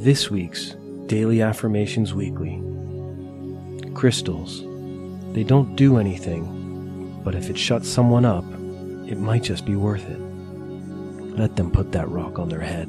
This week's Daily Affirmations Weekly. Crystals. They don't do anything, but if it shuts someone up, it might just be worth it. Let them put that rock on their head.